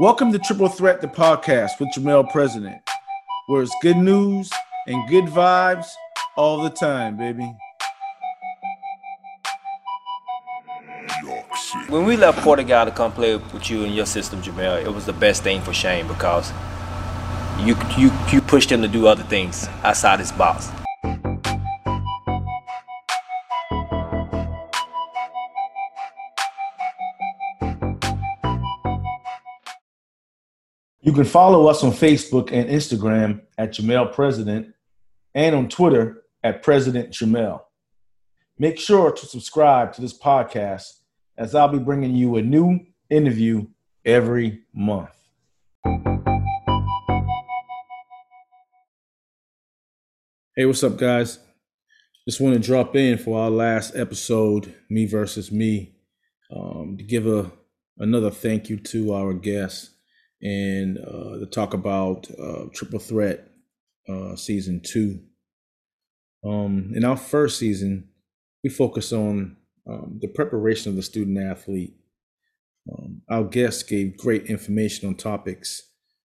Welcome to Triple Threat, the podcast with Jamel President, where it's good news and good vibes all the time, baby. When we left Portugal to come play with you and your system, Jamel, it was the best thing for Shane because you you you pushed him to do other things outside his box. You can follow us on Facebook and Instagram at Jamel President and on Twitter at President Jamel. Make sure to subscribe to this podcast as I'll be bringing you a new interview every month. Hey, what's up, guys? Just want to drop in for our last episode, Me versus Me, um, to give a another thank you to our guests and uh, to talk about uh, Triple Threat uh, season two. Um, in our first season, we focus on um, the preparation of the student athlete. Um, our guests gave great information on topics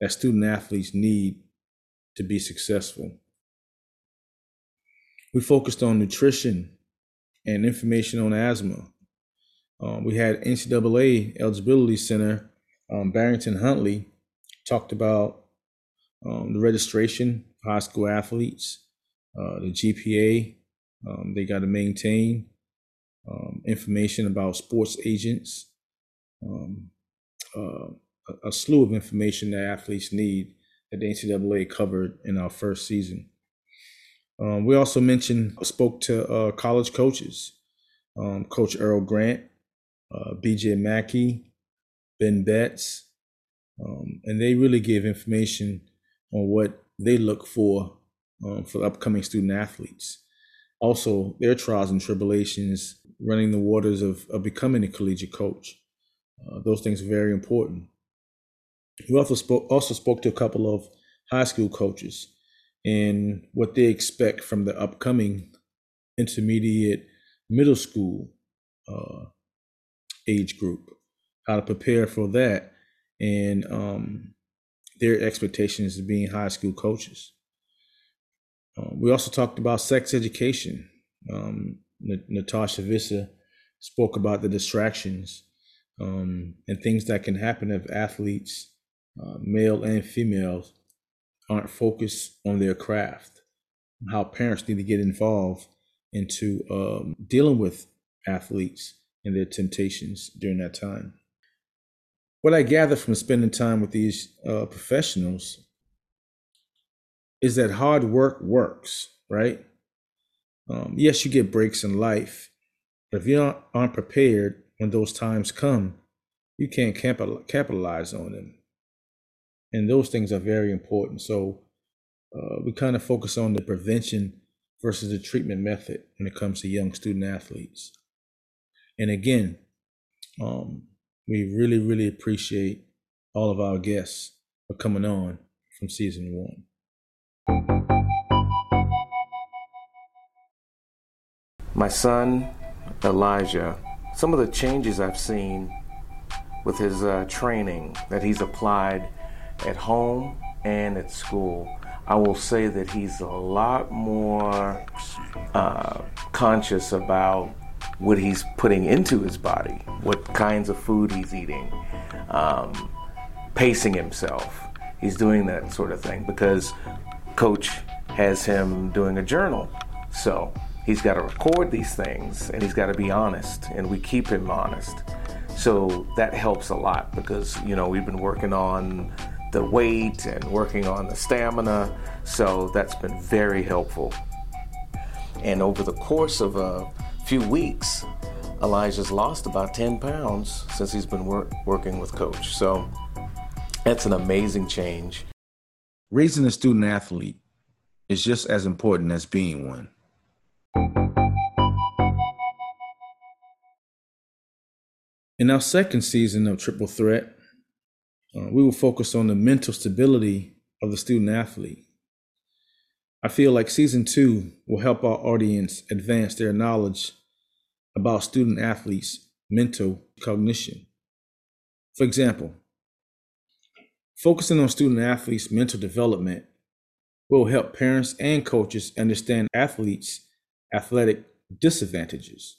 that student athletes need to be successful. We focused on nutrition and information on asthma. Um, we had NCAA Eligibility Center, um, Barrington Huntley, talked about um, the registration of high school athletes, uh, the GPA um, they got to maintain, um, information about sports agents, um, uh, a, a, slew of information that athletes need that the NCAA covered in our first season. Um, we also mentioned, spoke to uh, college coaches, um, Coach Earl Grant, uh, BJ Mackey, Ben Betts, um, and they really give information on what they look for um, for upcoming student athletes. Also, their trials and tribulations running the waters of, of becoming a collegiate coach. Uh, those things are very important. We also spoke also spoke to a couple of high school coaches and what they expect from the upcoming intermediate middle school uh, age group, how to prepare for that, and um, their expectations of being high school coaches. Um, we also talked about sex education. Um, N- Natasha Vissa spoke about the distractions um, and things that can happen if athletes, uh, male and females, aren't focused on their craft. How parents need to get involved into um, dealing with athletes and their temptations during that time. What I gather from spending time with these uh, professionals is that hard work works, right? Um, yes, you get breaks in life, but if you aren't, aren't prepared when those times come, you can't capitalize on them. And those things are very important. So uh, we kind of focus on the prevention versus the treatment method when it comes to young student athletes. And again, um, we really, really appreciate all of our guests for coming on from season one. My son, Elijah, some of the changes I've seen with his uh, training that he's applied at home and at school, I will say that he's a lot more uh, conscious about what he's putting into his body, what kinds of food he's eating, um, pacing himself. He's doing that sort of thing because coach has him doing a journal. So he's got to record these things and he's got to be honest, and we keep him honest. So that helps a lot because, you know, we've been working on the weight and working on the stamina. So that's been very helpful. And over the course of a few weeks, Elijah's lost about 10 pounds since he's been wor- working with coach. So that's an amazing change. Raising a student athlete is just as important as being one. In our second season of Triple Threat, uh, we will focus on the mental stability of the student athlete. I feel like season two will help our audience advance their knowledge about student athletes' mental cognition. For example, Focusing on student athletes' mental development will help parents and coaches understand athletes' athletic disadvantages.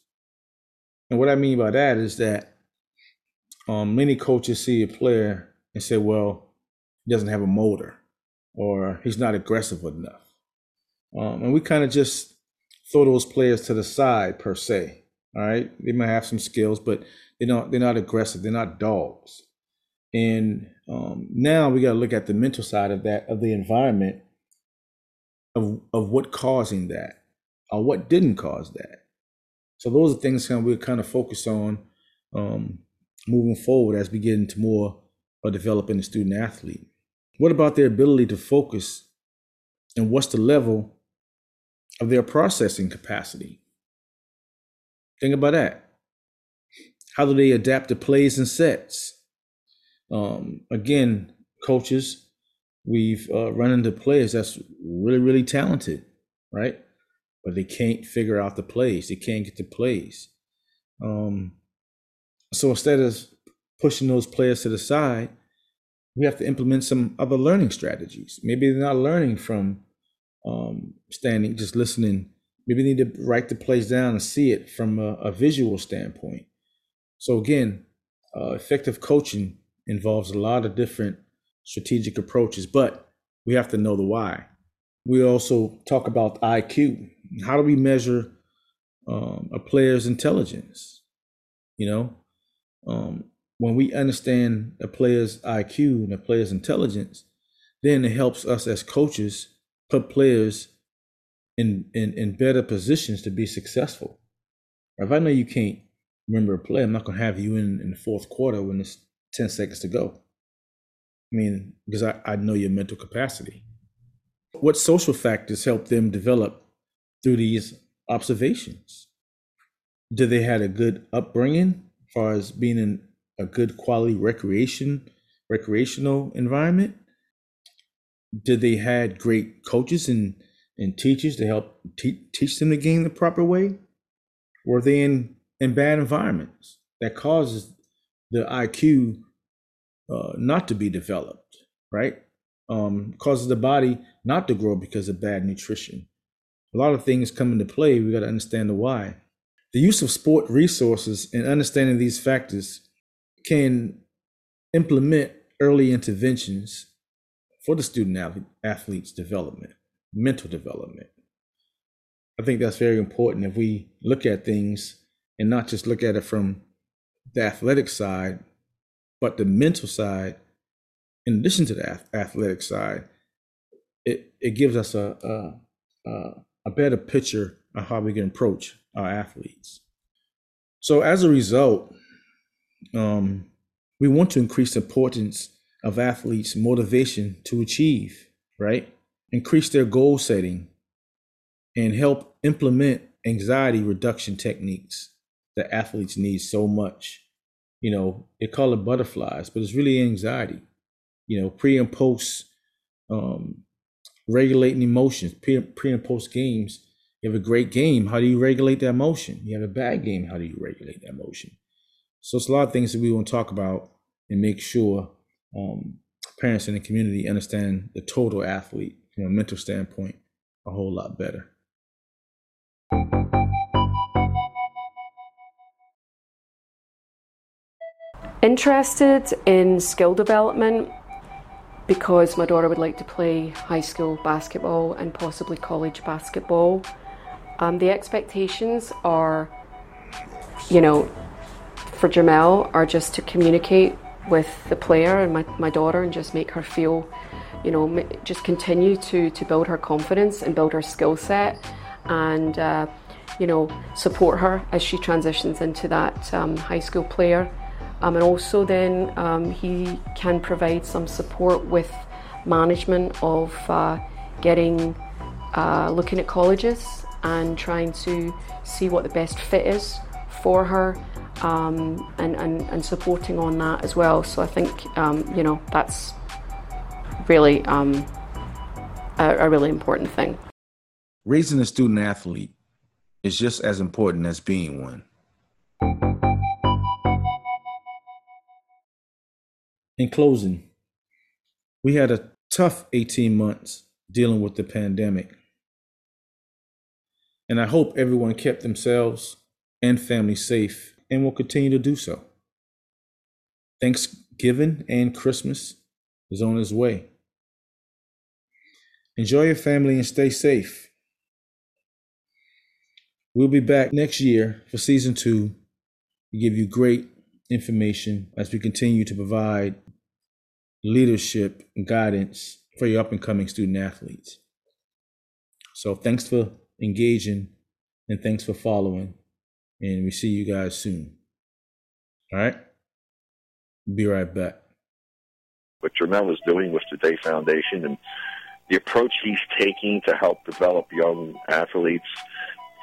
And what I mean by that is that um, many coaches see a player and say, well, he doesn't have a motor or he's not aggressive enough. Um, and we kind of just throw those players to the side per se. All right, they might have some skills, but they don't. They're not aggressive. They're not dogs. And um, now we got to look at the mental side of that, of the environment, of of what causing that, or what didn't cause that. So those are things of we're kind of focused on um, moving forward as we get into more of developing the student athlete. What about their ability to focus, and what's the level of their processing capacity? Think about that. How do they adapt to plays and sets? Um, again, coaches, we've uh, run into players that's really, really talented, right? But they can't figure out the plays. They can't get the plays. Um, so instead of pushing those players to the side, we have to implement some other learning strategies. Maybe they're not learning from um, standing, just listening. Maybe they need to write the plays down and see it from a, a visual standpoint. So again, uh, effective coaching involves a lot of different strategic approaches, but we have to know the why. We also talk about IQ. How do we measure um, a player's intelligence? You know, um, when we understand a player's IQ and a player's intelligence, then it helps us as coaches put players in in, in better positions to be successful. If I know you can't remember a play, I'm not going to have you in in the fourth quarter when it's 10 seconds to go. I mean, because I, I know your mental capacity. What social factors help them develop through these observations? Do they had a good upbringing as far as being in a good quality recreation recreational environment? Did they had great coaches and, and teachers to help te- teach them the game the proper way? Were they in, in bad environments that causes the IQ uh, not to be developed, right? Um, causes the body not to grow because of bad nutrition. A lot of things come into play. We got to understand the why. The use of sport resources and understanding these factors can implement early interventions for the student athlete's development, mental development. I think that's very important if we look at things and not just look at it from the athletic side, but the mental side, in addition to the athletic side, it, it gives us a, a, a better picture of how we can approach our athletes. So as a result, um, we want to increase the importance of athletes' motivation to achieve, right? Increase their goal setting and help implement anxiety reduction techniques that athletes need so much. You know, they call it butterflies, but it's really anxiety. You know, pre and post um, regulating emotions, pre, pre and post games. You have a great game. How do you regulate that emotion? You have a bad game. How do you regulate that emotion? So it's a lot of things that we want to talk about and make sure um, parents in the community understand the total athlete from a mental standpoint a whole lot better. Interested in skill development because my daughter would like to play high school basketball and possibly college basketball. Um, the expectations are, you know, for Jamel are just to communicate with the player and my, my daughter and just make her feel, you know, just continue to, to build her confidence and build her skill set and, uh, you know, support her as she transitions into that um, high school player. Um, and also, then um, he can provide some support with management of uh, getting, uh, looking at colleges and trying to see what the best fit is for her um, and, and, and supporting on that as well. So I think, um, you know, that's really um, a, a really important thing. Raising a student athlete is just as important as being one. In closing, We had a tough 18 months dealing with the pandemic. And I hope everyone kept themselves and family safe and will continue to do so. Thanksgiving and Christmas is on its way. Enjoy your family and stay safe. We'll be back next year for season two to give you great information as we continue to provide leadership and guidance for your up and coming student athletes. So thanks for engaging and thanks for following. And we see you guys soon. All right? Be right back. What Jermel is doing with the Day Foundation and the approach he's taking to help develop young athletes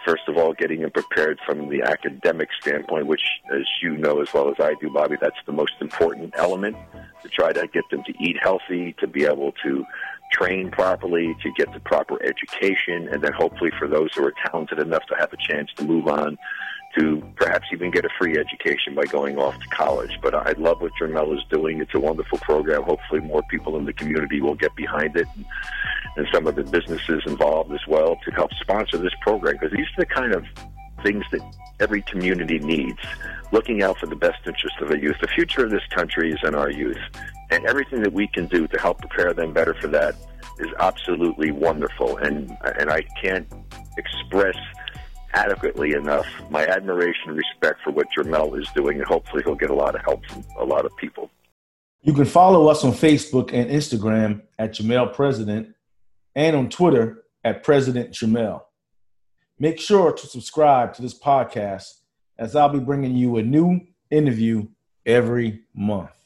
first of all, getting them prepared from the academic standpoint, which, as you know as well as I do, Bobby, that's the most important element to try to get them to eat healthy, to be able to train properly, to get the proper education, and then hopefully for those who are talented enough to have a chance to move on to perhaps even get a free education by going off to college. But I love what Jermel is doing. It's a wonderful program. Hopefully more people in the community will get behind it and, and some of the businesses involved as well to help sponsor this program because these are the kind of things that every community needs, looking out for the best interest of the youth. The future of this country is in our youth, and everything that we can do to help prepare them better for that is absolutely wonderful. And and I can't express adequately enough my admiration and respect for what Jermel is doing, and hopefully he'll get a lot of help from a lot of people. You can follow us on Facebook and Instagram at Jamel President and on Twitter at President Jamel. Make sure to subscribe to this podcast as I'll be bringing you a new interview every month.